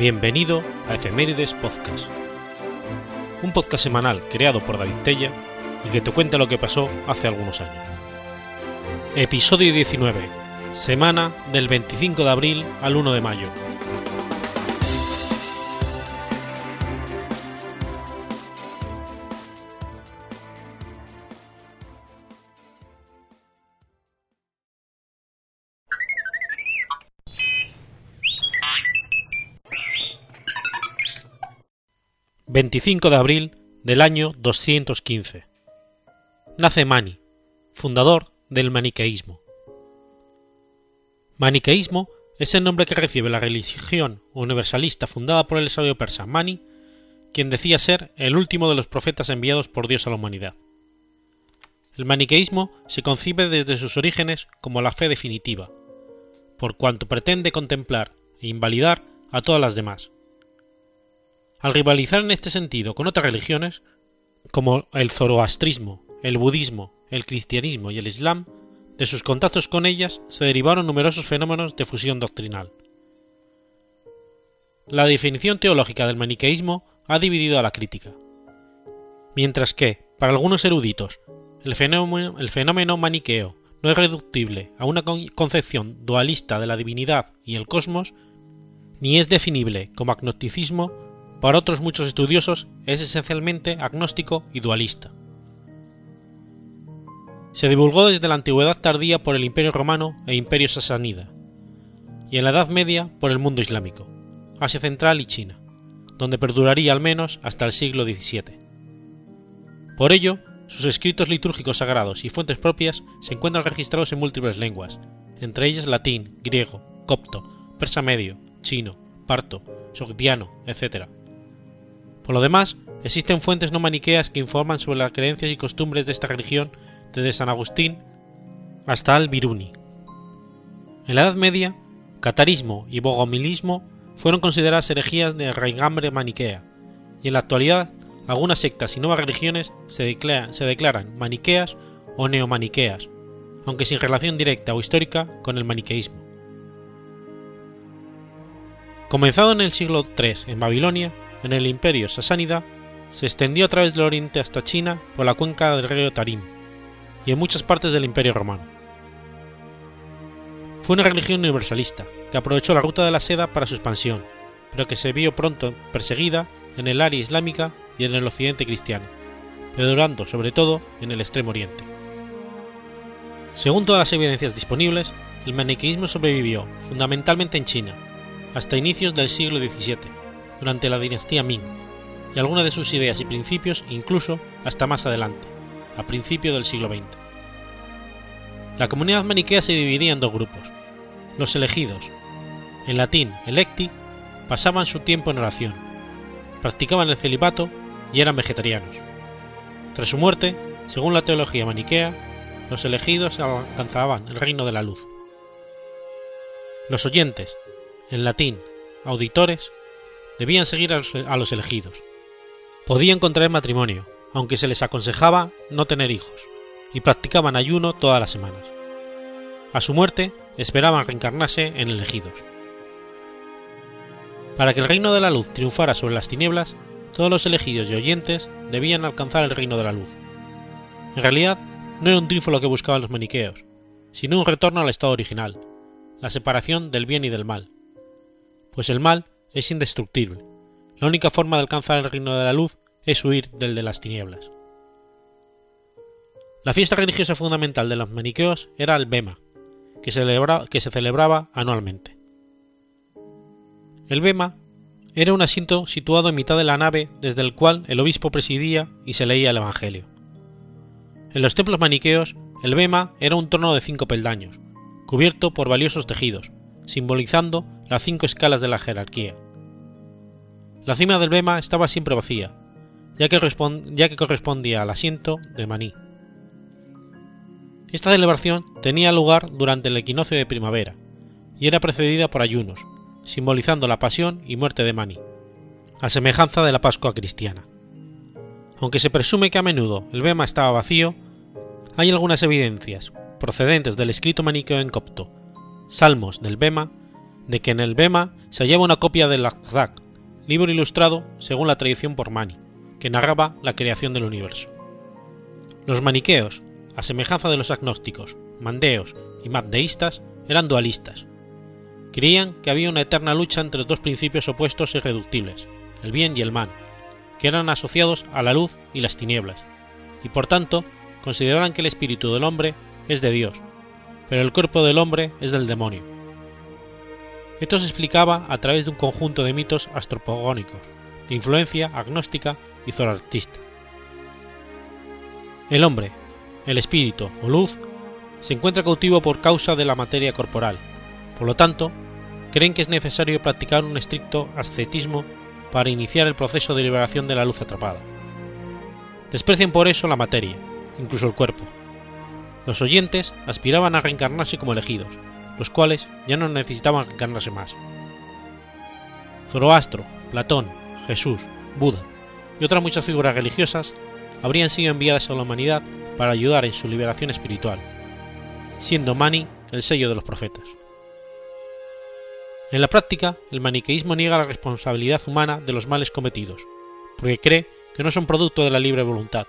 Bienvenido a Efemérides Podcast, un podcast semanal creado por David Tella y que te cuenta lo que pasó hace algunos años. Episodio 19, semana del 25 de abril al 1 de mayo, 25 de abril del año 215. Nace Mani, fundador del maniqueísmo. Maniqueísmo es el nombre que recibe la religión universalista fundada por el sabio persa Mani, quien decía ser el último de los profetas enviados por Dios a la humanidad. El maniqueísmo se concibe desde sus orígenes como la fe definitiva, por cuanto pretende contemplar e invalidar a todas las demás, al rivalizar en este sentido con otras religiones, como el zoroastrismo, el budismo, el cristianismo y el islam, de sus contactos con ellas se derivaron numerosos fenómenos de fusión doctrinal. La definición teológica del maniqueísmo ha dividido a la crítica. Mientras que, para algunos eruditos, el fenómeno, el fenómeno maniqueo no es reductible a una concepción dualista de la divinidad y el cosmos, ni es definible como agnosticismo para otros muchos estudiosos es esencialmente agnóstico y dualista. Se divulgó desde la antigüedad tardía por el Imperio romano e Imperio sasánida, y en la Edad Media por el mundo islámico, Asia Central y China, donde perduraría al menos hasta el siglo XVII. Por ello, sus escritos litúrgicos sagrados y fuentes propias se encuentran registrados en múltiples lenguas, entre ellas latín, griego, copto, persa medio, chino, parto, sogdiano, etc., por lo demás, existen fuentes no maniqueas que informan sobre las creencias y costumbres de esta religión desde San Agustín hasta Al-Biruni. En la Edad Media, catarismo y bogomilismo fueron consideradas herejías de raigambre maniquea, y en la actualidad algunas sectas y nuevas religiones se, declaran maniqueas o neomaniqueas, aunque sin relación directa o histórica con el maniqueísmo. Comenzado en el siglo III en Babilonia, en el imperio sasánida, se extendió a través del oriente hasta China por la cuenca del río Tarim y en muchas partes del imperio romano. Fue una religión universalista que aprovechó la ruta de la seda para su expansión, pero que se vio pronto perseguida en el área islámica y en el occidente cristiano, perdurando sobre todo en el extremo oriente. Según todas las evidencias disponibles, el maniqueísmo sobrevivió fundamentalmente en China, hasta inicios del siglo XVII, durante la dinastía Ming, y algunas de sus ideas y principios incluso hasta más adelante, a principios del siglo XX. La comunidad maniquea se dividía en dos grupos. Los elegidos, en latín electi, pasaban su tiempo en oración, practicaban el celibato y eran vegetarianos. Tras su muerte, según la teología maniquea, los elegidos alcanzaban el reino de la luz. Los oyentes, en latín auditores, debían seguir a los, elegidos. Podían contraer matrimonio, aunque se les aconsejaba no tener hijos, y practicaban ayuno todas las semanas. A su muerte esperaban reencarnarse en elegidos. Para que el reino de la luz triunfara sobre las tinieblas, todos los elegidos y oyentes debían alcanzar el reino de la luz. En realidad, no era un triunfo lo que buscaban los maniqueos, sino un retorno al estado original, la separación del bien y del mal. Pues el mal es indestructible. La única forma de alcanzar el reino de la luz es huir del de las tinieblas. La fiesta religiosa fundamental de los maniqueos era el Bema, que, se celebraba anualmente. El Bema era un asiento situado en mitad de la nave desde el cual el obispo presidía y se leía el Evangelio. En los templos maniqueos, el Bema era un trono de cinco peldaños, cubierto por valiosos tejidos, simbolizando las cinco escalas de la jerarquía. La cima del bema estaba siempre vacía, ya que, correspondía al asiento de Maní. Esta celebración tenía lugar durante el equinoccio de primavera y era precedida por ayunos, simbolizando la pasión y muerte de Maní, a semejanza de la Pascua cristiana. Aunque se presume que a menudo el bema estaba vacío, hay algunas evidencias, procedentes del escrito maniqueo en copto, Salmos del Bema, de que en el Bema se hallaba una copia del Akzak, libro ilustrado según la tradición por Mani, que narraba la creación del universo. Los maniqueos, a semejanza de los agnósticos, mandeos y maddeístas, eran dualistas. Creían que había una eterna lucha entre dos principios opuestos e irreductibles, el bien y el mal, que eran asociados a la luz y las tinieblas, y por tanto consideraban que el espíritu del hombre es de Dios, pero el cuerpo del hombre es del demonio. Esto se explicaba a través de un conjunto de mitos astropogónicos, de influencia agnóstica y zoroastrista. El hombre, el espíritu o luz, se encuentra cautivo por causa de la materia corporal, por lo tanto, creen que es necesario practicar un estricto ascetismo para iniciar el proceso de liberación de la luz atrapada. Desprecian por eso la materia, incluso el cuerpo. Los oyentes aspiraban a reencarnarse como elegidos, los cuales ya no necesitaban reencarnarse más. Zoroastro, Platón, Jesús, Buda y otras muchas figuras religiosas habrían sido enviadas a la humanidad para ayudar en su liberación espiritual, siendo Mani el sello de los profetas. En la práctica, el maniqueísmo niega la responsabilidad humana de los males cometidos, porque cree que no son producto de la libre voluntad,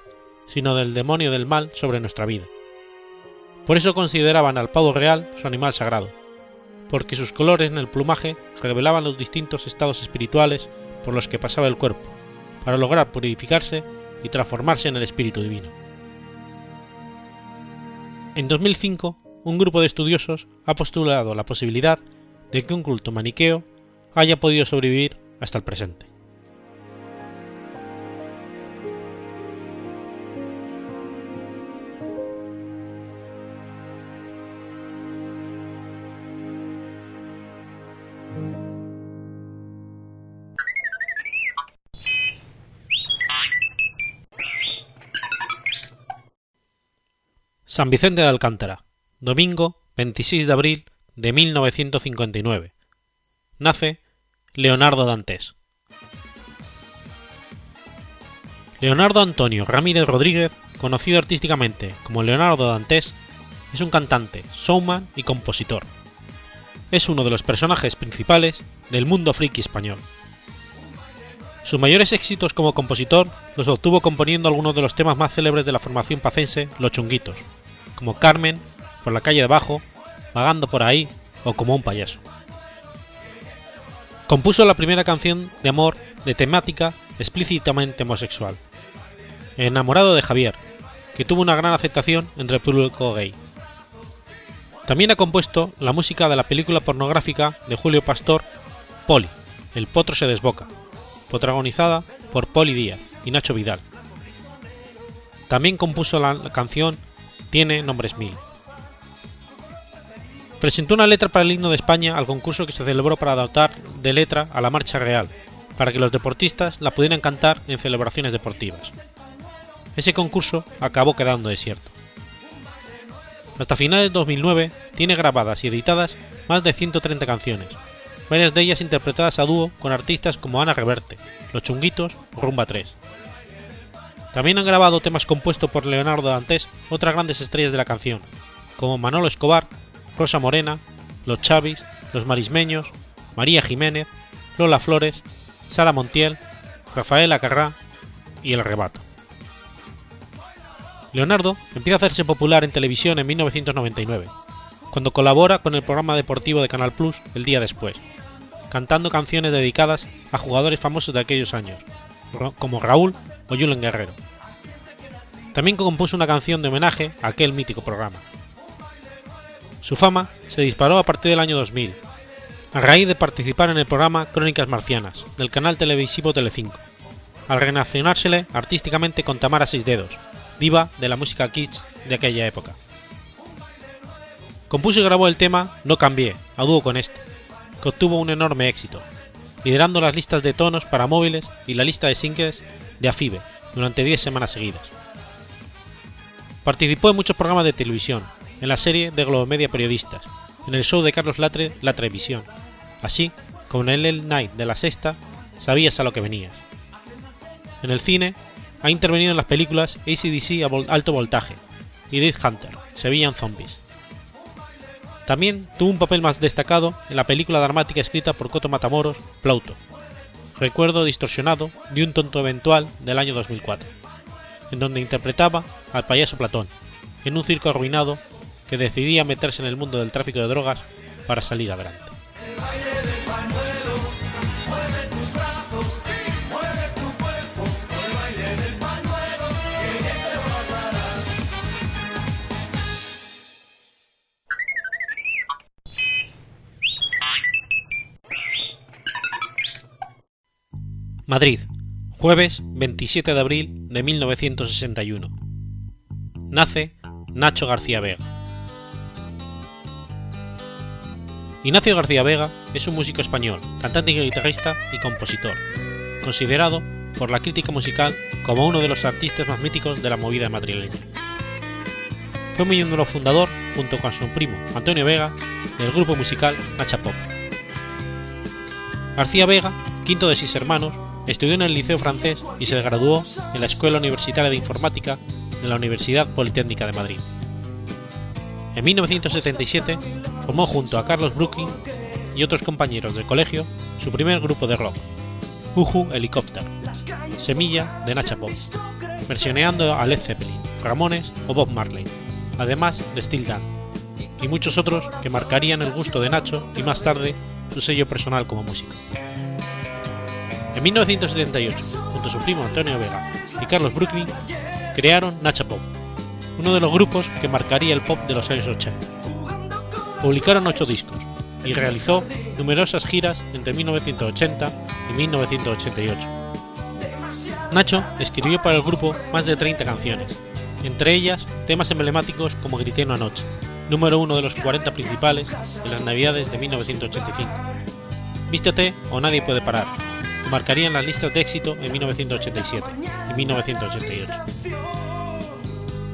sino del demonio del mal sobre nuestra vida. Por eso consideraban al pavo real su animal sagrado, porque sus colores en el plumaje revelaban los distintos estados espirituales por los que pasaba el cuerpo, para lograr purificarse y transformarse en el espíritu divino. En 2005, un grupo de estudiosos ha postulado la posibilidad de que un culto maniqueo haya podido sobrevivir hasta el presente. San Vicente de Alcántara, domingo 26 de abril de 1959. Nace Leonardo Dantes. Leonardo Antonio Ramírez Rodríguez, conocido artísticamente como Leonardo Dantes, es un cantante, showman y compositor. Es uno de los personajes principales del mundo friki español. Sus mayores éxitos como compositor los obtuvo componiendo algunos de los temas más célebres de la formación pacense Los Chunguitos, como Carmen, Por la calle de abajo vagando por ahí o como un payaso. Compuso la primera canción de amor de temática explícitamente homosexual, Enamorado de Javier, que tuvo una gran aceptación entre el público gay. También ha compuesto la música de la película pornográfica de Julio Pastor, Poli, El potro se desboca, protagonizada por Poli Díaz y Nacho Vidal. También compuso la canción Tiene nombres mil presentó una letra para el himno de España al concurso que se celebró para adaptar de letra a la marcha real, para que los deportistas la pudieran cantar en celebraciones deportivas. Ese concurso acabó quedando desierto. Hasta finales de 2009 tiene grabadas y editadas más de 130 canciones, varias de ellas interpretadas a dúo con artistas como Ana Reverte, Los Chunguitos o Rumba 3. También han grabado temas compuestos por Leonardo Dantes otras grandes estrellas de la canción, como Manolo Escobar Rosa Morena, Los Chavis, Los Marismeños, María Jiménez, Lola Flores, Sara Montiel, Rafael Acarrá y El Arrebato. Leonardo empieza a hacerse popular en televisión en 1999, cuando colabora con el programa deportivo de Canal Plus el día después, cantando canciones dedicadas a jugadores famosos de aquellos años, como Raúl o Julen Guerrero. También compuso una canción de homenaje a aquel mítico programa. Su fama se disparó a partir del año 2000, a raíz de participar en el programa Crónicas Marcianas, del canal televisivo Telecinco, al relacionársele artísticamente con Tamara Seis Dedos, diva de la música kitsch de aquella época. Compuso y grabó el tema No Cambié, a dúo con este, que obtuvo un enorme éxito, liderando las listas de tonos para móviles y la lista de singles de AFIBE durante 10 semanas seguidas. Participó en muchos programas de televisión, en la serie de Globomedia Periodistas, en el show de Carlos Latre La Televisión, así como en el Night de la Sexta, Sabías a lo que venías. En el cine, ha intervenido en las películas ACDC a Alto Voltaje y Death Hunter, Sevillan Zombies. También tuvo un papel más destacado en la película dramática escrita por Coto Matamoros, Plauto, recuerdo distorsionado de un tonto eventual del año 2004, en donde interpretaba al payaso Platón, en un circo arruinado que decidía meterse en el mundo del tráfico de drogas para salir adelante. Madrid, jueves 27 de abril de 1961. Nace Nacho García Vega. Ignacio García Vega es un músico español, cantante y guitarrista y compositor, considerado por la crítica musical como uno de los artistas más míticos de la movida madrileña. Fue miembro fundador, junto con su primo Antonio Vega, del grupo musical Nacha Pop. García Vega, quinto de seis hermanos, Estudió en el Liceo francés y se graduó en la Escuela Universitaria de Informática de la Universidad Politécnica de Madrid. En 1977 formó junto a Carlos Brooking y otros compañeros del colegio su primer grupo de rock, Uhu Helicopter, semilla de Nacha Pop, versioneando a Led Zeppelin, Ramones o Bob Marley, además de Steel Dan, y muchos otros que marcarían el gusto de Nacho y más tarde su sello personal como músico. En 1978, junto a su primo Antonio Vega y Carlos Brooklyn, crearon Nacha Pop, uno de los grupos que marcaría el pop de los años 80. Publicaron ocho discos y realizó numerosas giras entre 1980 y 1988. Nacho escribió para el grupo más de 30 canciones, entre ellas temas emblemáticos como Grité una noche, número uno de los 40 principales en las navidades de 1985. Vístete o nadie puede parar, marcarían las listas de éxito en 1987 y 1988.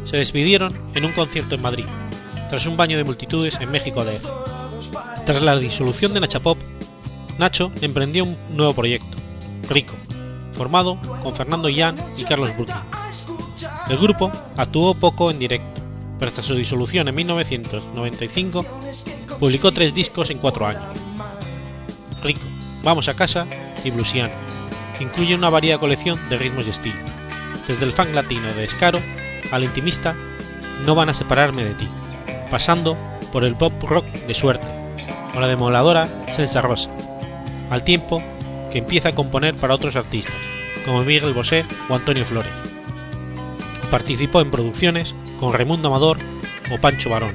Se despidieron en un concierto en Madrid, tras un baño de multitudes en México de Tras la disolución de Nacha Pop, Nacho emprendió un nuevo proyecto, Rico, formado con Fernando Yan y Carlos Brooklyn. El grupo actuó poco en directo, pero tras su disolución en 1995 publicó tres discos en cuatro años. Rico, Vamos a casa y que incluye una variada colección de ritmos y estilos, desde el funk latino de Escaro al intimista No van a separarme de ti, pasando por el pop rock de Suerte o la demoladora Sensa Rosa, al tiempo que empieza a componer para otros artistas, como Miguel Bosé o Antonio Flores. Participó en producciones con Raimundo Amador o Pancho Barón.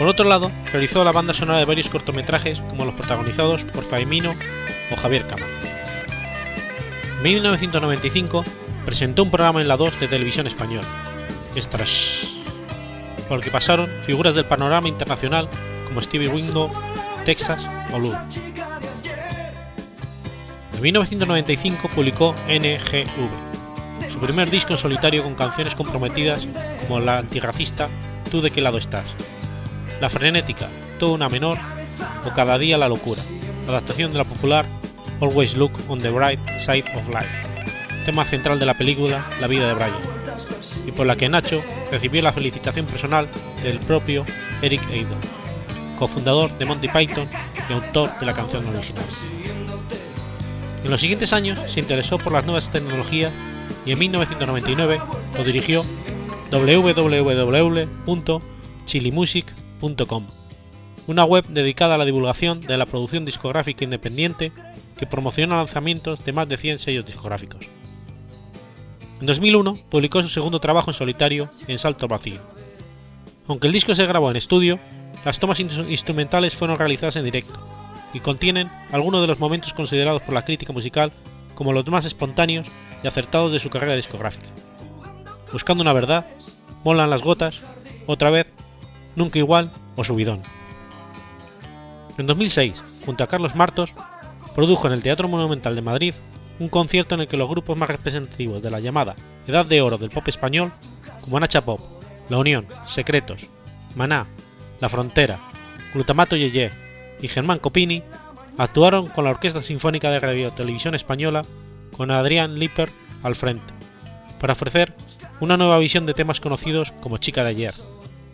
Por otro lado, realizó la banda sonora de varios cortometrajes como los protagonizados por Faimino o Javier Cama. En 1995 presentó un programa en la 2 de televisión español, Strash, por el que pasaron figuras del panorama internacional como Stevie Wingo, Texas o Lou. En 1995 publicó NGV, su primer disco en solitario con canciones comprometidas como la antirracista Tú de qué lado estás, la frenética, todo una menor, o Cada día la locura, adaptación de la popular Always Look on the Bright Side of Life, tema central de la película La vida de Brian, y por la que Nacho recibió la felicitación personal del propio Eric Idle, cofundador de Monty Python y autor de la canción original. En los siguientes años se interesó por las nuevas tecnologías y en 1999 lo dirigió www.chilimusic.com una web dedicada a la divulgación de la producción discográfica independiente que promociona lanzamientos de más de 100 sellos discográficos. En 2001 publicó su segundo trabajo en solitario, En Salto Vacío. Aunque el disco se grabó en estudio, las tomas instrumentales fueron realizadas en directo y contienen algunos de los momentos considerados por la crítica musical como los más espontáneos y acertados de su carrera discográfica. Buscando una verdad, Molan las gotas, otra vez Nunca Igual o Subidón. En 2006, junto a Carlos Martos, produjo en el Teatro Monumental de Madrid un concierto en el que los grupos más representativos de la llamada Edad de Oro del pop español, como Nacha Pop, La Unión, Secretos, Maná, La Frontera, Glutamato Yeye y Germán Copini, actuaron con la Orquesta Sinfónica de Radio Televisión Española con Adrián Lipper al frente, para ofrecer una nueva visión de temas conocidos como Chica de ayer,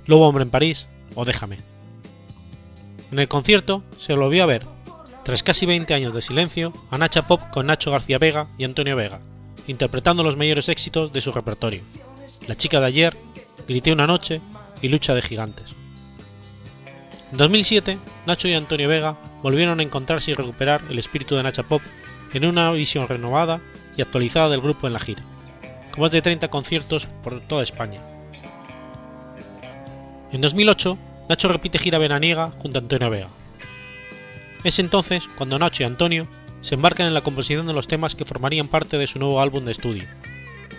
Lobo Hombre en París o Déjame. En el concierto se volvió a ver, tras casi 20 años de silencio, a Nacha Pop con Nacho García Vega y Antonio Vega, interpretando los mayores éxitos de su repertorio, La chica de ayer, Grité una noche y Lucha de gigantes. En 2007, Nacho y Antonio Vega volvieron a encontrarse y recuperar el espíritu de Nacha Pop en una visión renovada y actualizada del grupo en la gira, con más de 30 conciertos por toda España. En 2008, Nacho repite gira veraniega junto a Antonio Vega. Es entonces cuando Nacho y Antonio se embarcan en la composición de los temas que formarían parte de su nuevo álbum de estudio,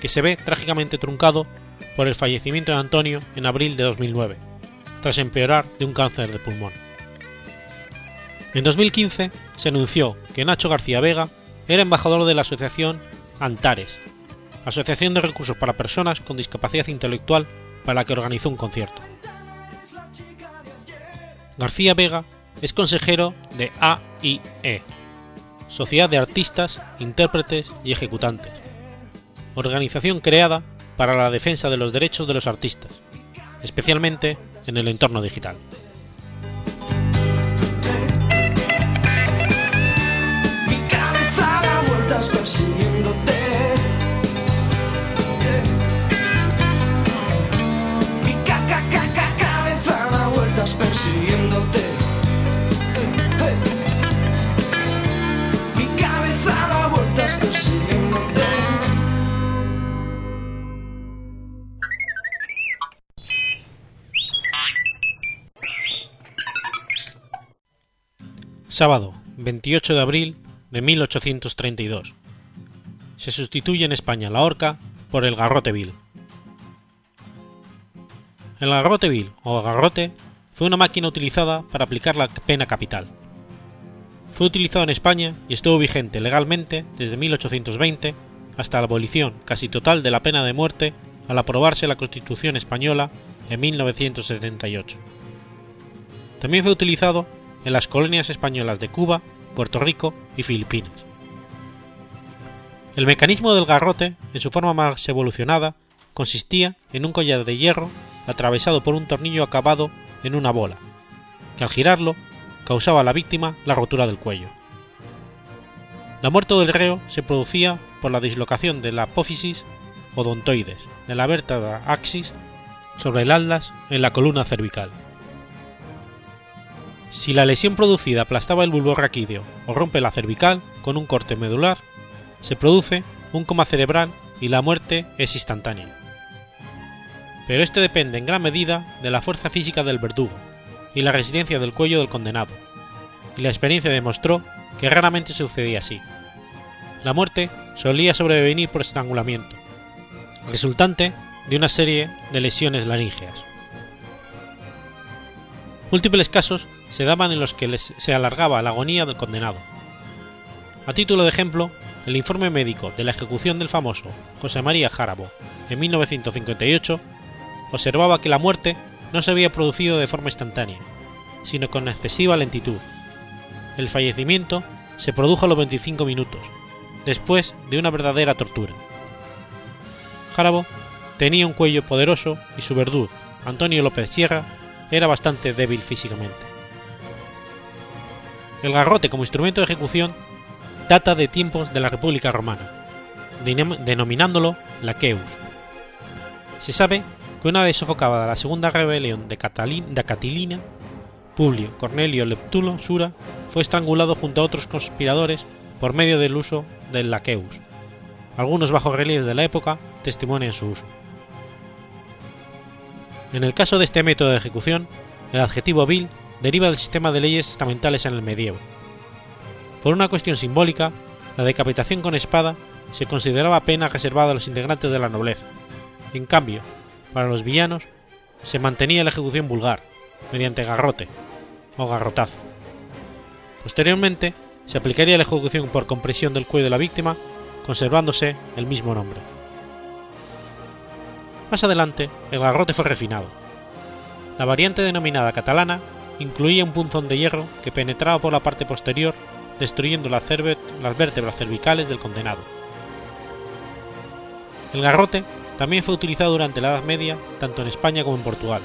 que se ve trágicamente truncado por el fallecimiento de Antonio en abril de 2009, tras empeorar de un cáncer de pulmón. En 2015 se anunció que Nacho García Vega era embajador de la asociación Antares, Asociación de Recursos para Personas con Discapacidad Intelectual para la que organizó un concierto. García Vega es consejero de AIE, Sociedad de Artistas, Intérpretes y Ejecutantes, organización creada para la defensa de los derechos de los artistas, especialmente en el entorno digital. Sábado, 28 de abril de 1832. Se sustituye en España la horca por el garrote vil. El garrote vil o garrote fue una máquina utilizada para aplicar la pena capital. Fue utilizado en España y estuvo vigente legalmente desde 1820 hasta la abolición casi total de la pena de muerte al aprobarse la Constitución española en 1978. También fue utilizado en las colonias españolas de Cuba, Puerto Rico y Filipinas. El mecanismo del garrote, en su forma más evolucionada, consistía en un collar de hierro atravesado por un tornillo acabado en una bola, que al girarlo causaba a la víctima la rotura del cuello. La muerte del reo se producía por la dislocación de la apófisis odontoides de la vértebra axis sobre el atlas en la columna cervical. Si la lesión producida aplastaba el bulbo raquídeo o rompe la cervical con un corte medular, se produce un coma cerebral y la muerte es instantánea. Pero este depende en gran medida de la fuerza física del verdugo y la resistencia del cuello del condenado, y la experiencia demostró que raramente sucedía así. La muerte solía sobrevenir por estrangulamiento, resultante de una serie de lesiones laríngeas. Múltiples casos se daban en los que se alargaba la agonía del condenado. A título de ejemplo, el informe médico de la ejecución del famoso José María Jarabo en 1958 observaba que la muerte no se había producido de forma instantánea, sino con excesiva lentitud. El fallecimiento se produjo a los 25 minutos, después de una verdadera tortura. Jarabo tenía un cuello poderoso y su verdugo, Antonio López Sierra, era bastante débil físicamente. El garrote como instrumento de ejecución data de tiempos de la República Romana, denominándolo laqueus. Se sabe que una vez sofocada la segunda rebelión de, Catilina, Publio Cornelio Leptulo Sura fue estrangulado junto a otros conspiradores por medio del uso del laqueus. Algunos bajorrelieves de la época testimonian su uso. En el caso de este método de ejecución, el adjetivo vil deriva del sistema de leyes estamentales en el medievo. Por una cuestión simbólica, la decapitación con espada se consideraba pena reservada a los integrantes de la nobleza. En cambio, para los villanos se mantenía la ejecución vulgar, mediante garrote o garrotazo. Posteriormente, se aplicaría la ejecución por compresión del cuello de la víctima, conservándose el mismo nombre. Más adelante, el garrote fue refinado. La variante denominada catalana incluía un punzón de hierro que penetraba por la parte posterior, destruyendo las, vértebras cervicales del condenado. El garrote también fue utilizado durante la Edad Media tanto en España como en Portugal.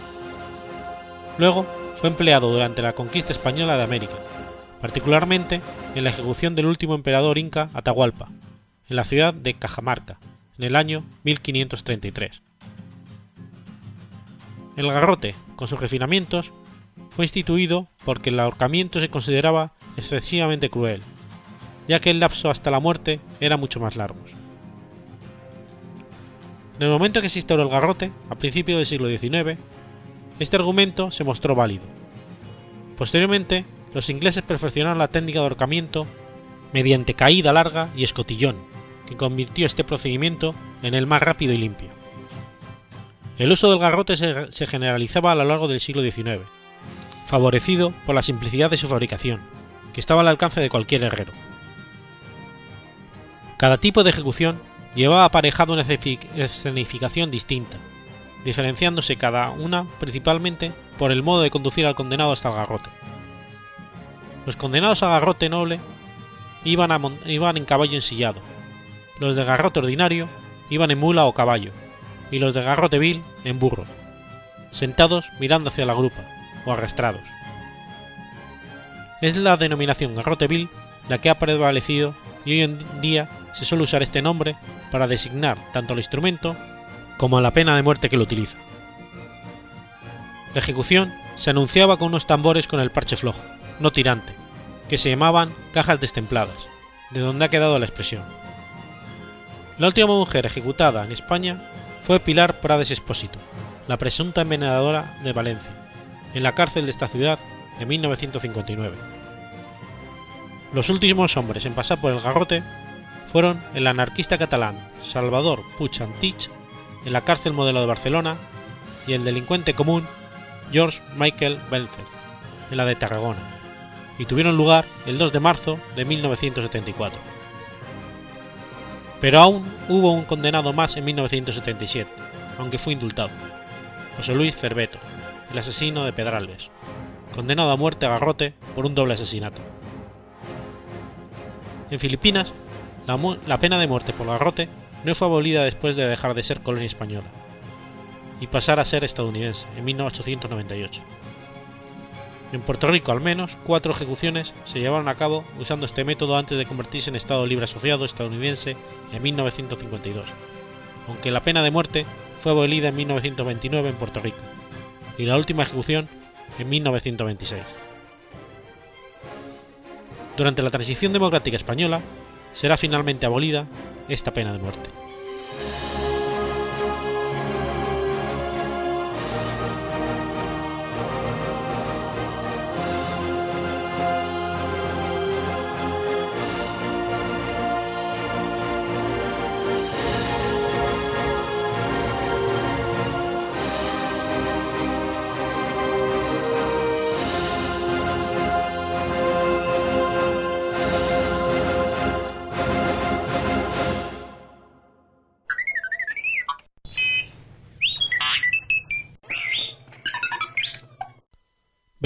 Luego fue empleado durante la conquista española de América, particularmente en la ejecución del último emperador inca Atahualpa, en la ciudad de Cajamarca, en el año 1533. El garrote, con sus refinamientos, fue instituido porque el ahorcamiento se consideraba excesivamente cruel, ya que el lapso hasta la muerte era mucho más largo. En el momento que se instauró el garrote, a principios del siglo XIX, este argumento se mostró válido. Posteriormente, los ingleses perfeccionaron la técnica de ahorcamiento mediante caída larga y escotillón, que convirtió este procedimiento en el más rápido y limpio. El uso del garrote se, generalizaba a lo largo del siglo XIX, favorecido por la simplicidad de su fabricación, que estaba al alcance de cualquier herrero. Cada tipo de ejecución llevaba aparejado una escenificación distinta, diferenciándose cada una principalmente por el modo de conducir al condenado hasta el garrote. Los condenados a garrote noble iban, iban en caballo ensillado, los de garrote ordinario iban en mula o caballo, y los de garrote vil en burro, sentados mirando hacia la grupa, o arrastrados. Es la denominación garrote vil la que ha prevalecido y hoy en día se suele usar este nombre para designar tanto al instrumento como a la pena de muerte que lo utiliza. La ejecución se anunciaba con unos tambores con el parche flojo, no tirante, que se llamaban cajas destempladas, de donde ha quedado la expresión. La última mujer ejecutada en España fue Pilar Prades Espósito, la presunta envenenadora de Valencia, en la cárcel de esta ciudad en 1959. Los últimos hombres en pasar por el garrote fueron el anarquista catalán Salvador Puig Antich en la cárcel modelo de Barcelona y el delincuente común George Michael Belfer en la de Tarragona, y tuvieron lugar el 2 de marzo de 1974. Pero aún hubo un condenado más en 1977, aunque fue indultado, José Luis Cerveto, el asesino de Pedralbes, condenado a muerte a garrote por un doble asesinato. En Filipinas la, pena de muerte por garrote no fue abolida después de dejar de ser colonia española y pasar a ser estadounidense en 1898. En Puerto Rico al menos cuatro ejecuciones se llevaron a cabo usando este método antes de convertirse en Estado Libre Asociado estadounidense en 1952, aunque la pena de muerte fue abolida en 1929 en Puerto Rico y la última ejecución en 1926. Durante la transición democrática española, será finalmente abolida esta pena de muerte.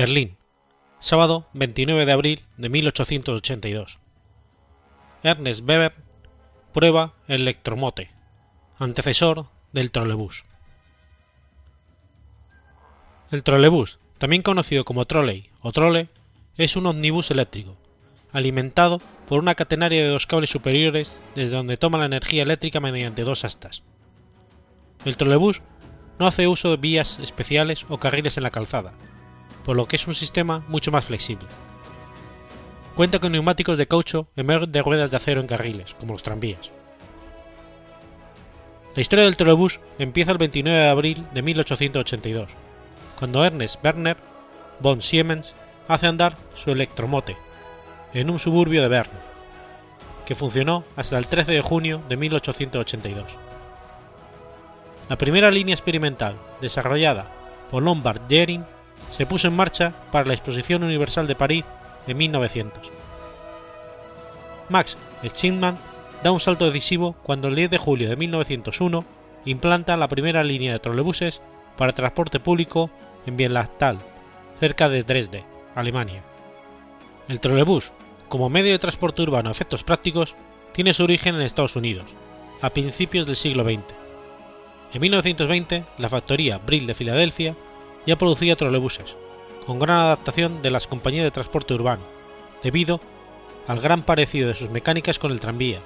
Berlín, sábado 29 de abril de 1882. Ernest Weber prueba el electromote, antecesor del trolebús. El trolebús, también conocido como trolley o trole, es un ómnibus eléctrico, alimentado por una catenaria de dos cables superiores desde donde toma la energía eléctrica mediante dos astas. El trolebús no hace uso de vías especiales o carriles en la calzada, por lo que es un sistema mucho más flexible. Cuenta con neumáticos de caucho en vez de ruedas de acero en carriles, como los tranvías. La historia del trolebús empieza el 29 de abril de 1882, cuando Ernest Werner von Siemens hace andar su electromote en un suburbio de Bern, que funcionó hasta el 13 de junio de 1882. La primera línea experimental desarrollada por Lombard Jering se puso en marcha para la Exposición Universal de París en 1900. Max Schindman da un salto decisivo cuando el 10 de julio de 1901 implanta la primera línea de trolebuses para transporte público en Bielachtal, cerca de Dresde, Alemania. El trolebús, como medio de transporte urbano a efectos prácticos, tiene su origen en Estados Unidos, a principios del siglo XX. En 1920, la factoría Brill de Filadelfia ya producía trolebuses, con gran adaptación de las compañías de transporte urbano, debido al gran parecido de sus mecánicas con el tranvía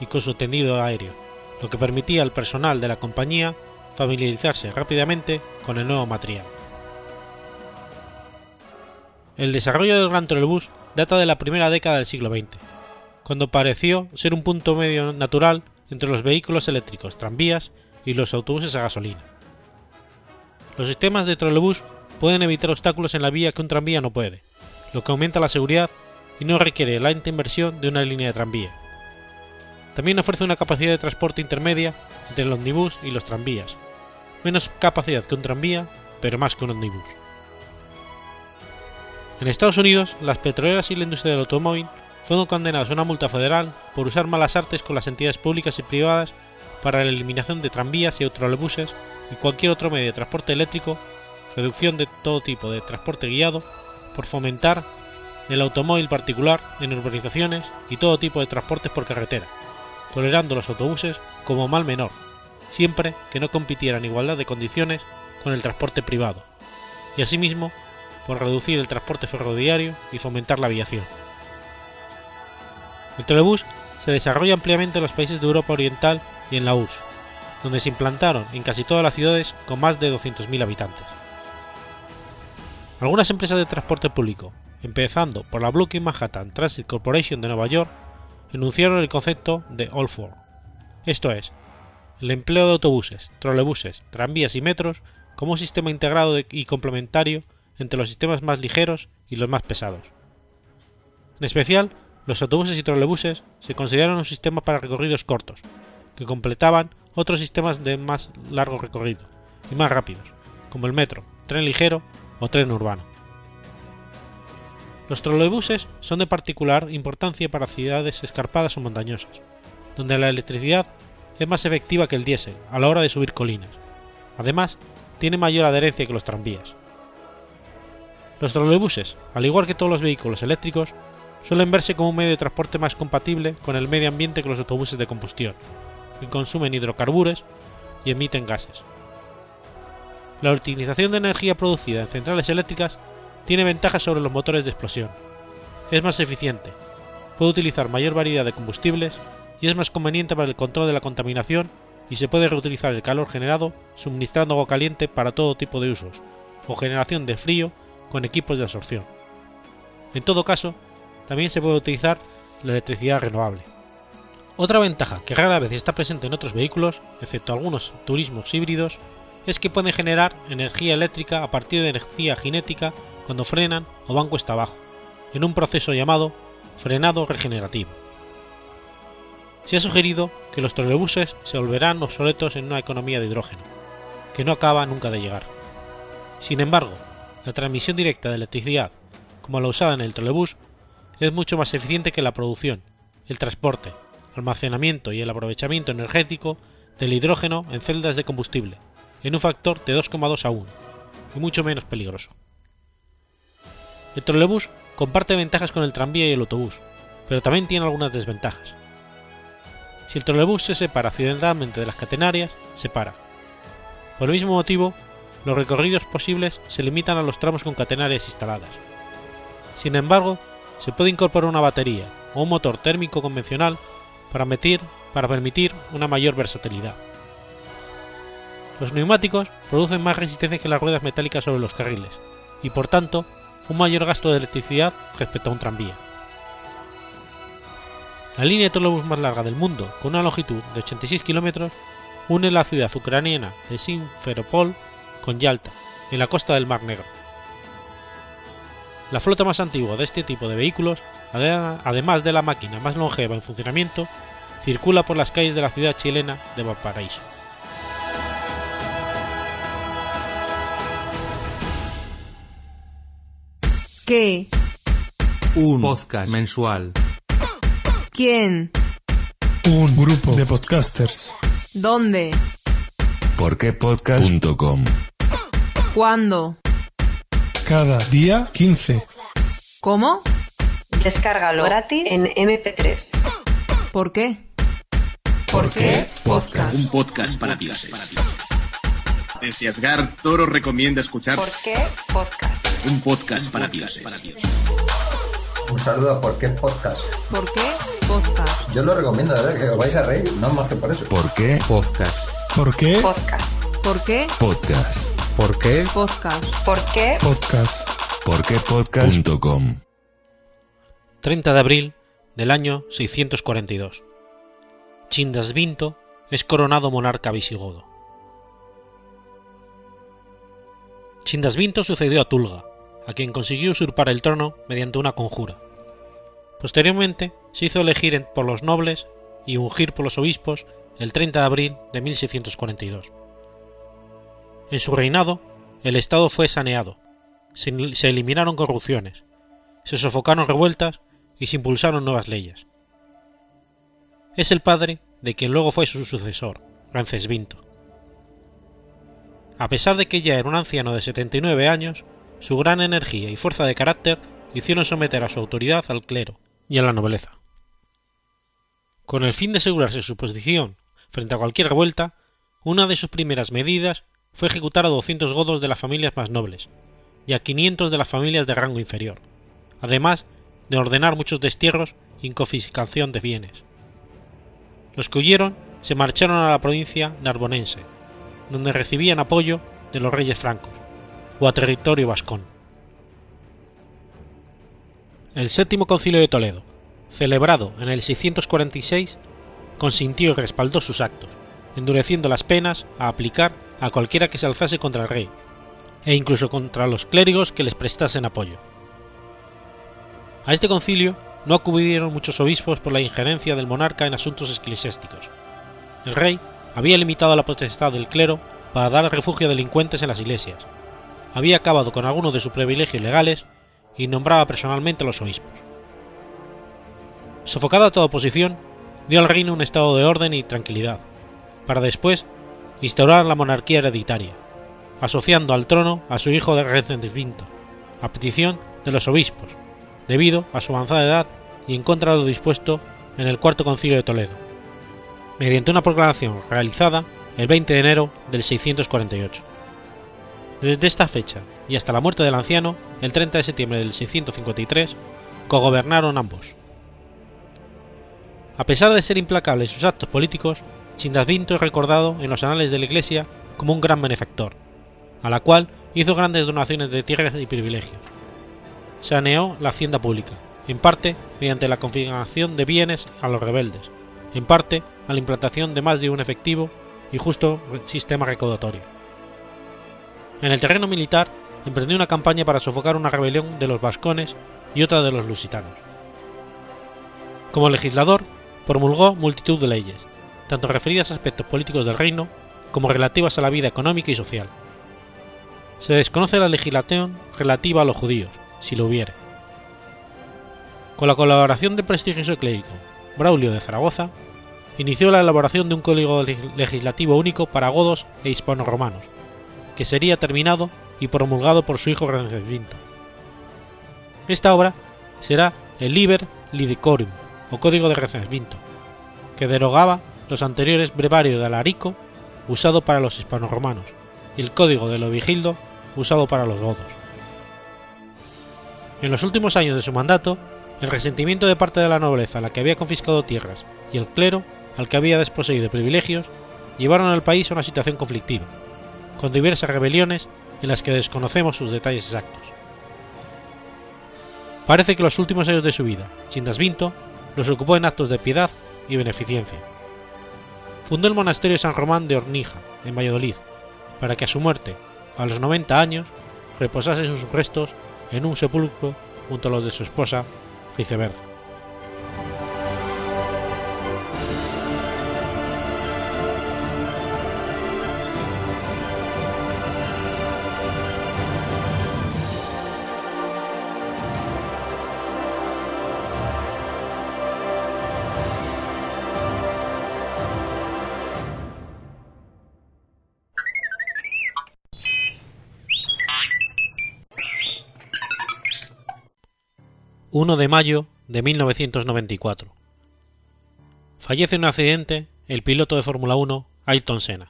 y con su tendido aéreo, lo que permitía al personal de la compañía familiarizarse rápidamente con el nuevo material. El desarrollo del gran trolebús data de la primera década del siglo XX, cuando pareció ser un punto medio natural entre los vehículos eléctricos, tranvías y los autobuses a gasolina. Los sistemas de trolebús pueden evitar obstáculos en la vía que un tranvía no puede, lo que aumenta la seguridad y no requiere la alta inversión de una línea de tranvía. También ofrece una capacidad de transporte intermedia entre el omnibus y los tranvías, menos capacidad que un tranvía, pero más que un omnibus. En Estados Unidos, las petroleras y la industria del automóvil fueron condenados a una multa federal por usar malas artes con las entidades públicas y privadas para la eliminación de tranvías y autobuses y cualquier otro medio de transporte eléctrico, reducción de todo tipo de transporte guiado, por fomentar el automóvil particular en urbanizaciones y todo tipo de transportes por carretera, tolerando los autobuses como mal menor, siempre que no compitieran igualdad de condiciones con el transporte privado, y asimismo por reducir el transporte ferroviario y fomentar la aviación. El trolebús se desarrolla ampliamente en los países de Europa Oriental y en la URSS, donde se implantaron en casi todas las ciudades con más de 200.000 habitantes. Algunas empresas de transporte público, empezando por la Brooklyn Manhattan Transit Corporation de Nueva York, enunciaron el concepto de All Four, esto es, el empleo de autobuses, trolebuses, tranvías y metros como un sistema integrado y complementario entre los sistemas más ligeros y los más pesados. En especial, los autobuses y trolebuses se consideraron un sistema para recorridos cortos, que completaban otros sistemas de más largo recorrido y más rápidos, como el metro, tren ligero o tren urbano. Los trolebuses son de particular importancia para ciudades escarpadas o montañosas, donde la electricidad es más efectiva que el diésel a la hora de subir colinas. Además, tiene mayor adherencia que los tranvías. Los trolebuses, al igual que todos los vehículos eléctricos, suelen verse como un medio de transporte más compatible con el medio ambiente que los autobuses de combustión, que consumen hidrocarburos y emiten gases. La utilización de energía producida en centrales eléctricas tiene ventajas sobre los motores de explosión. Es más eficiente, puede utilizar mayor variedad de combustibles y es más conveniente para el control de la contaminación y se puede reutilizar el calor generado suministrando agua caliente para todo tipo de usos, o generación de frío con equipos de absorción. En todo caso, también se puede utilizar la electricidad renovable. Otra ventaja que rara vez está presente en otros vehículos, excepto algunos turismos híbridos, es que pueden generar energía eléctrica a partir de energía cinética cuando frenan o van cuesta abajo, en un proceso llamado frenado regenerativo. Se ha sugerido que los trolebuses se volverán obsoletos en una economía de hidrógeno, que no acaba nunca de llegar. Sin embargo, la transmisión directa de electricidad, como la usada en el trolebús, es mucho más eficiente que la producción, el transporte, almacenamiento y el aprovechamiento energético del hidrógeno en celdas de combustible, en un factor de 2,2 a 1, y mucho menos peligroso. El trolebús comparte ventajas con el tranvía y el autobús, pero también tiene algunas desventajas. Si el trolebús se separa accidentalmente de las catenarias, se para. Por el mismo motivo, los recorridos posibles se limitan a los tramos con catenarias instaladas. Sin embargo, se puede incorporar una batería o un motor térmico convencional para, permitir una mayor versatilidad. Los neumáticos producen más resistencia que las ruedas metálicas sobre los carriles y por tanto un mayor gasto de electricidad respecto a un tranvía. La línea de trolebús más larga del mundo, con una longitud de 86 kilómetros, une la ciudad ucraniana de Simferopol con Yalta, en la costa del Mar Negro. La flota más antigua de este tipo de vehículos, además de la máquina más longeva en funcionamiento, circula por las calles de la ciudad chilena de Valparaíso. ¿Qué? Un podcast mensual. ¿Quién? Un grupo de podcasters. ¿Dónde? Porquepodcast.com ¿Cuándo? Cada día 15. ¿Cómo? Descárgalo gratis en MP3. ¿Por qué? ¿Por qué? Podcast. Un podcast para dioses. Desde Asgard, Toro recomienda escuchar ¿Por qué podcast? un podcast para dioses. Un saludo a ¿Por qué podcast? ¿Por qué podcast? Yo lo recomiendo, ¿verdad? Que os vais a reír, no más que por eso. ¿Por qué podcast? ¿Por qué Podcast. ¿Por qué Podcast. ¿Por qué? podcast? ¿Por qué? podcast? ¿Por qué podcast.com? 30 de abril del año 642. Chindasvinto es coronado monarca visigodo. Chindasvinto sucedió a Tulga, a quien consiguió usurpar el trono mediante una conjura. Posteriormente se hizo elegir por los nobles y ungir por los obispos el 30 de abril de 1642. En su reinado, el Estado fue saneado, se eliminaron corrupciones, se sofocaron revueltas y se impulsaron nuevas leyes. Es el padre de quien luego fue su sucesor, Rancesvinto. A pesar de que ya era un anciano de 79 años, su gran energía y fuerza de carácter hicieron someter a su autoridad al clero y a la nobleza. Con el fin de asegurarse su posición frente a cualquier revuelta, una de sus primeras medidas fue ejecutar a 200 godos de las familias más nobles y a 500 de las familias de rango inferior, además de ordenar muchos destierros y confiscación de bienes. Los que huyeron se marcharon a la provincia narbonense, donde recibían apoyo de los reyes francos, o a territorio vascón. El séptimo concilio de Toledo, celebrado en el 646, consintió y respaldó sus actos, endureciendo las penas a aplicar a cualquiera que se alzase contra el rey, e incluso contra los clérigos que les prestasen apoyo. A este concilio no acudieron muchos obispos por la injerencia del monarca en asuntos eclesiásticos. El rey había limitado la potestad del clero para dar refugio a delincuentes en las iglesias, había acabado con algunos de sus privilegios legales y nombraba personalmente a los obispos. Sofocada toda oposición, dio al reino un estado de orden y tranquilidad, para después instaurar la monarquía hereditaria, asociando al trono a su hijo de Recendisvinto, a petición de los obispos, debido a su avanzada edad y en contra de lo dispuesto en el Cuarto Concilio de Toledo, mediante una proclamación realizada el 20 de enero del 648. Desde esta fecha y hasta la muerte del anciano, el 30 de septiembre del 653, cogobernaron ambos. A pesar de ser implacable en sus actos políticos, Chindasvinto es recordado en los anales de la Iglesia como un gran benefactor, a la cual hizo grandes donaciones de tierras y privilegios. Saneó la hacienda pública, en parte mediante la confiscación de bienes a los rebeldes, en parte a la implantación de más de un efectivo y justo sistema recaudatorio. En el terreno militar, emprendió una campaña para sofocar una rebelión de los vascones y otra de los lusitanos. Como legislador, promulgó multitud de leyes, tanto referidas a aspectos políticos del reino como relativas a la vida económica y social. Se desconoce la legislación relativa a los judíos, si lo hubiere. Con la colaboración del prestigioso clérigo Braulio de Zaragoza, inició la elaboración de un código legislativo único para godos e hispano-romanos, que sería terminado y promulgado por su hijo Recesvinto. Esta obra será el Liber Lidicorum, o Código de Recesvinto, que derogaba los anteriores Brevario de Alarico, usado para los hispano-romanos, y el Código de Lovigildo, usado para los godos. En los últimos años de su mandato, el resentimiento de parte de la nobleza a la que había confiscado tierras y el clero al que había desposeído de privilegios llevaron al país a una situación conflictiva, con diversas rebeliones en las que desconocemos sus detalles exactos. Parece que los últimos años de su vida, Chindasvinto, los ocupó en actos de piedad y beneficencia. Fundó el monasterio San Román de Hornija, en Valladolid, para que a su muerte, a los 90 años, reposasen sus restos en un sepulcro junto a los de su esposa, Riceberg. ...1 de mayo de 1994. Fallece en un accidente el piloto de Fórmula 1 Ayrton Senna.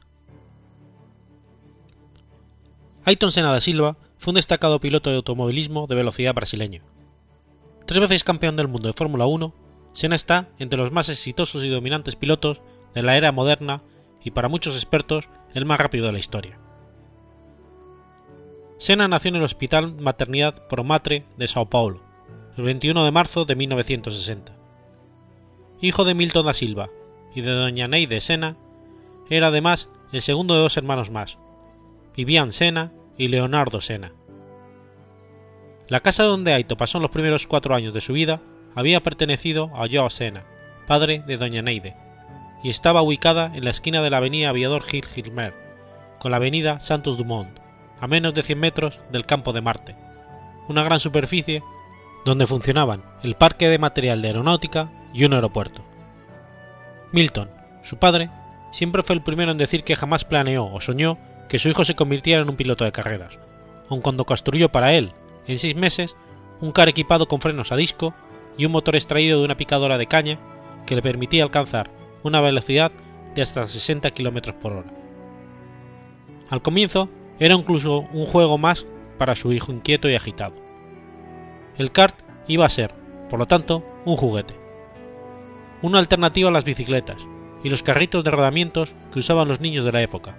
Ayrton Senna da Silva fue un destacado piloto de automovilismo de velocidad brasileño. Tres veces campeón del mundo de Fórmula 1, Senna está entre los más exitosos y dominantes pilotos de la era moderna y para muchos expertos el más rápido de la historia. Senna nació en el Hospital Maternidad Pro Matre de Sao Paulo, el 21 de marzo de 1960. Hijo de Milton da Silva y de doña Neide Senna, era además el segundo de dos hermanos más, Vivian Senna y Leonardo Senna. La casa donde Aito pasó los primeros cuatro años de su vida había pertenecido a Joao Senna, padre de doña Neide, y estaba ubicada en la esquina de la avenida Aviador Gil Gilmer, con la avenida Santos Dumont, a menos de 100 metros del campo de Marte, una gran superficie donde funcionaban el parque de material de aeronáutica y un aeropuerto. Milton, su padre, siempre fue el primero en decir que jamás planeó o soñó que su hijo se convirtiera en un piloto de carreras, aun cuando construyó para él, en seis meses, un car equipado con frenos a disco y un motor extraído de una picadora de caña que le permitía alcanzar una velocidad de hasta 60 km por hora. Al comienzo era incluso un juego más para su hijo inquieto y agitado. El kart iba a ser, por lo tanto, un juguete. Una alternativa a las bicicletas y los carritos de rodamientos que usaban los niños de la época,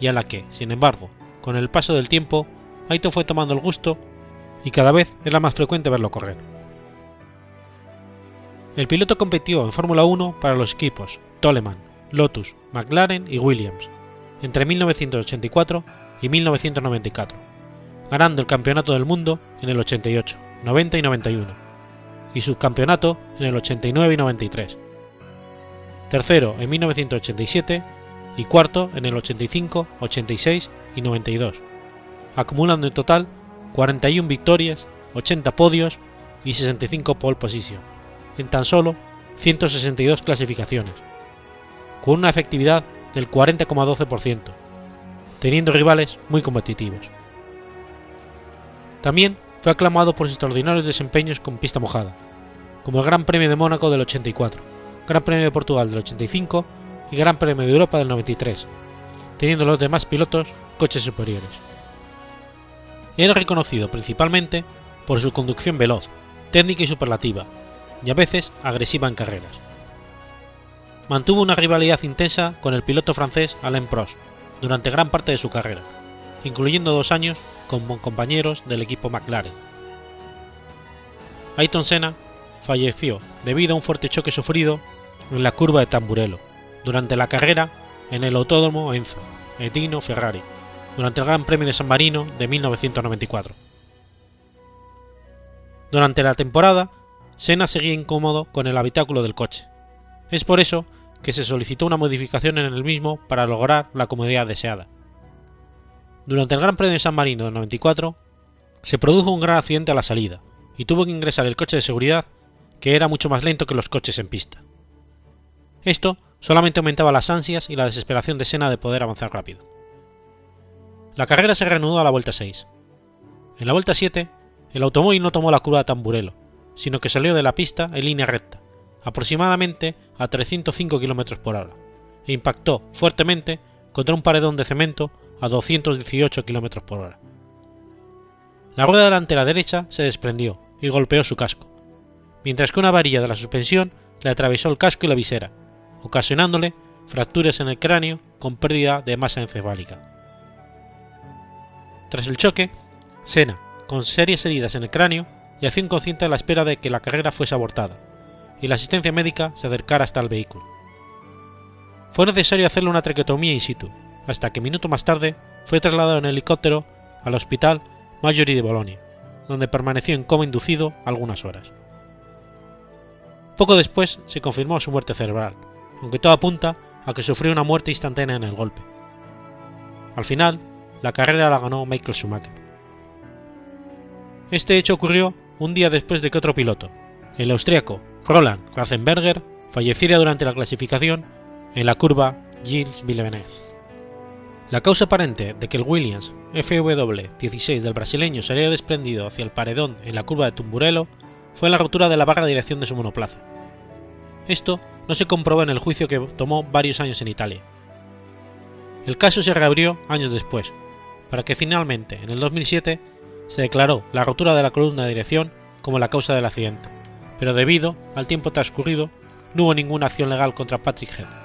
y a la que, sin embargo, con el paso del tiempo, Aito fue tomando el gusto y cada vez era más frecuente verlo correr. El piloto competió en Fórmula 1 para los equipos Toleman, Lotus, McLaren y Williams entre 1984 y 1994, ganando el Campeonato del Mundo en el 88, 90 y 91, y subcampeonato en el 89 y 93. Tercero en 1987 y cuarto en el 85, 86 y 92, acumulando en total 41 victorias, 80 podios y 65 pole position, en tan solo 162 clasificaciones, con una efectividad del 40,12%, teniendo rivales muy competitivos. También fue aclamado por sus extraordinarios desempeños con pista mojada, como el Gran Premio de Mónaco del 84, Gran Premio de Portugal del 85 y Gran Premio de Europa del 93, teniendo los demás pilotos coches superiores. Era reconocido principalmente por su conducción veloz, técnica y superlativa, y a veces agresiva en carreras. Mantuvo una rivalidad intensa con el piloto francés Alain Prost durante gran parte de su carrera, incluyendo dos años como compañeros del equipo McLaren. Ayrton Senna falleció debido a un fuerte choque sufrido en la curva de Tamburello durante la carrera en el Autódromo Enzo Etino Ferrari durante el Gran Premio de San Marino de 1994. Durante la temporada, Senna seguía incómodo con el habitáculo del coche. Es por eso que se solicitó una modificación en el mismo para lograr la comodidad deseada. Durante el Gran Premio de San Marino del 94, se produjo un gran accidente a la salida y tuvo que ingresar el coche de seguridad, que era mucho más lento que los coches en pista. Esto solamente aumentaba las ansias y la desesperación de Senna de poder avanzar rápido. La carrera se reanudó a la vuelta 6. En la vuelta 7, el automóvil no tomó la curva de Tamburelo, sino que salió de la pista en línea recta, aproximadamente a 305 km por hora, e impactó fuertemente contra un paredón de cemento a 218 km por hora. La rueda delantera derecha se desprendió y golpeó su casco, mientras que una varilla de la suspensión le atravesó el casco y la visera, ocasionándole fracturas en el cráneo con pérdida de masa encefálica. Tras el choque, Senna, con serias heridas en el cráneo, yacía inconsciente a la espera de que la carrera fuese abortada y la asistencia médica se acercara hasta el vehículo. Fue necesario hacerle una traqueotomía in situ, hasta que minuto más tarde fue trasladado en helicóptero al Hospital Maggiore de Bolonia, donde permaneció en coma inducido algunas horas. Poco después se confirmó su muerte cerebral, aunque todo apunta a que sufrió una muerte instantánea en el golpe. Al final, la carrera la ganó Michael Schumacher. Este hecho ocurrió un día después de que otro piloto, el austriaco Roland Ratzenberger, falleciera durante la clasificación en la curva Gilles Villeneuve. La causa aparente de que el Williams FW16 del brasileño se haya desprendido hacia el paredón en la curva de Tumburelo fue la rotura de la barra de dirección de su monoplaza. Esto no se comprobó en el juicio que tomó varios años en Italia. El caso se reabrió años después, para que finalmente, en el 2007, se declaró la rotura de la columna de dirección como la causa del accidente, pero debido al tiempo transcurrido no hubo ninguna acción legal contra Patrick Head.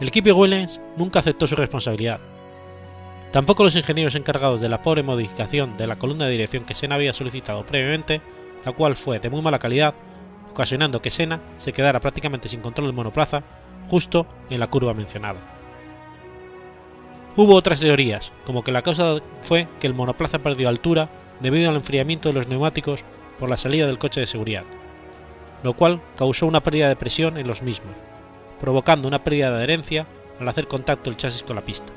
El equipo Williams nunca aceptó su responsabilidad. Tampoco los ingenieros encargados de la pobre modificación de la columna de dirección que Senna había solicitado previamente, la cual fue de muy mala calidad, ocasionando que Senna se quedara prácticamente sin control del monoplaza justo en la curva mencionada. Hubo otras teorías, como que la causa fue que el monoplaza perdió altura debido al enfriamiento de los neumáticos por la salida del coche de seguridad, lo cual causó una pérdida de presión en los mismos, provocando una pérdida de adherencia al hacer contacto el chasis con la pista.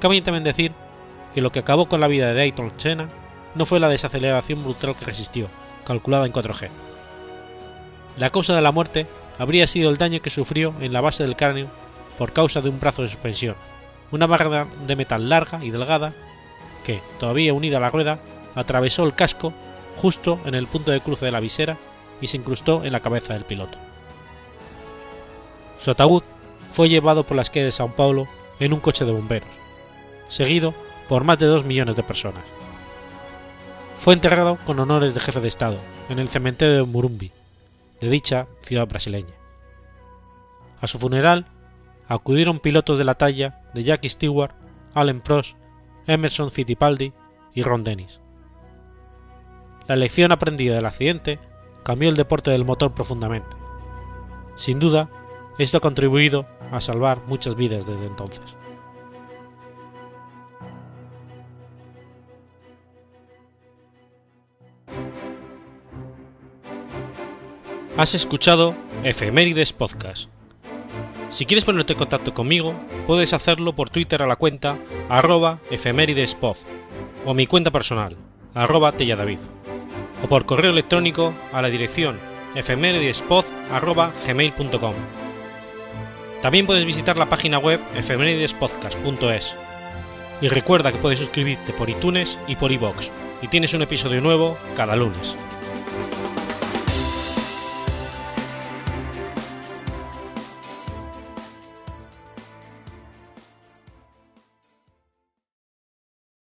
Cabe también decir que lo que acabó con la vida de Dayton Senna no fue la desaceleración brutal que resistió, calculada en 4G. La causa de la muerte habría sido el daño que sufrió en la base del cráneo por causa de un brazo de suspensión, una barra de metal larga y delgada que, todavía unida a la rueda, atravesó el casco justo en el punto de cruce de la visera y se incrustó en la cabeza del piloto. Su ataúd fue llevado por las calles de Sao Paulo en un coche de bomberos, seguido por más de dos millones de personas. Fue enterrado con honores de jefe de Estado en el cementerio de Murumbi, de dicha ciudad brasileña. A su funeral acudieron pilotos de la talla de Jackie Stewart, Allen Prost, Emerson Fittipaldi y Ron Dennis. La lección aprendida del accidente cambió el deporte del motor profundamente. Sin duda, esto ha contribuido a salvar muchas vidas desde entonces. Has escuchado Efemérides Podcast. Si quieres ponerte en contacto conmigo, puedes hacerlo por Twitter a la cuenta arroba efemeridespod o mi cuenta personal, arroba telladavid, o por correo electrónico a la dirección efemeridespod.gmail.com. También puedes visitar la página web efemeridespodcast.es. Y recuerda que puedes suscribirte por iTunes y por iBox, y tienes un episodio nuevo cada lunes.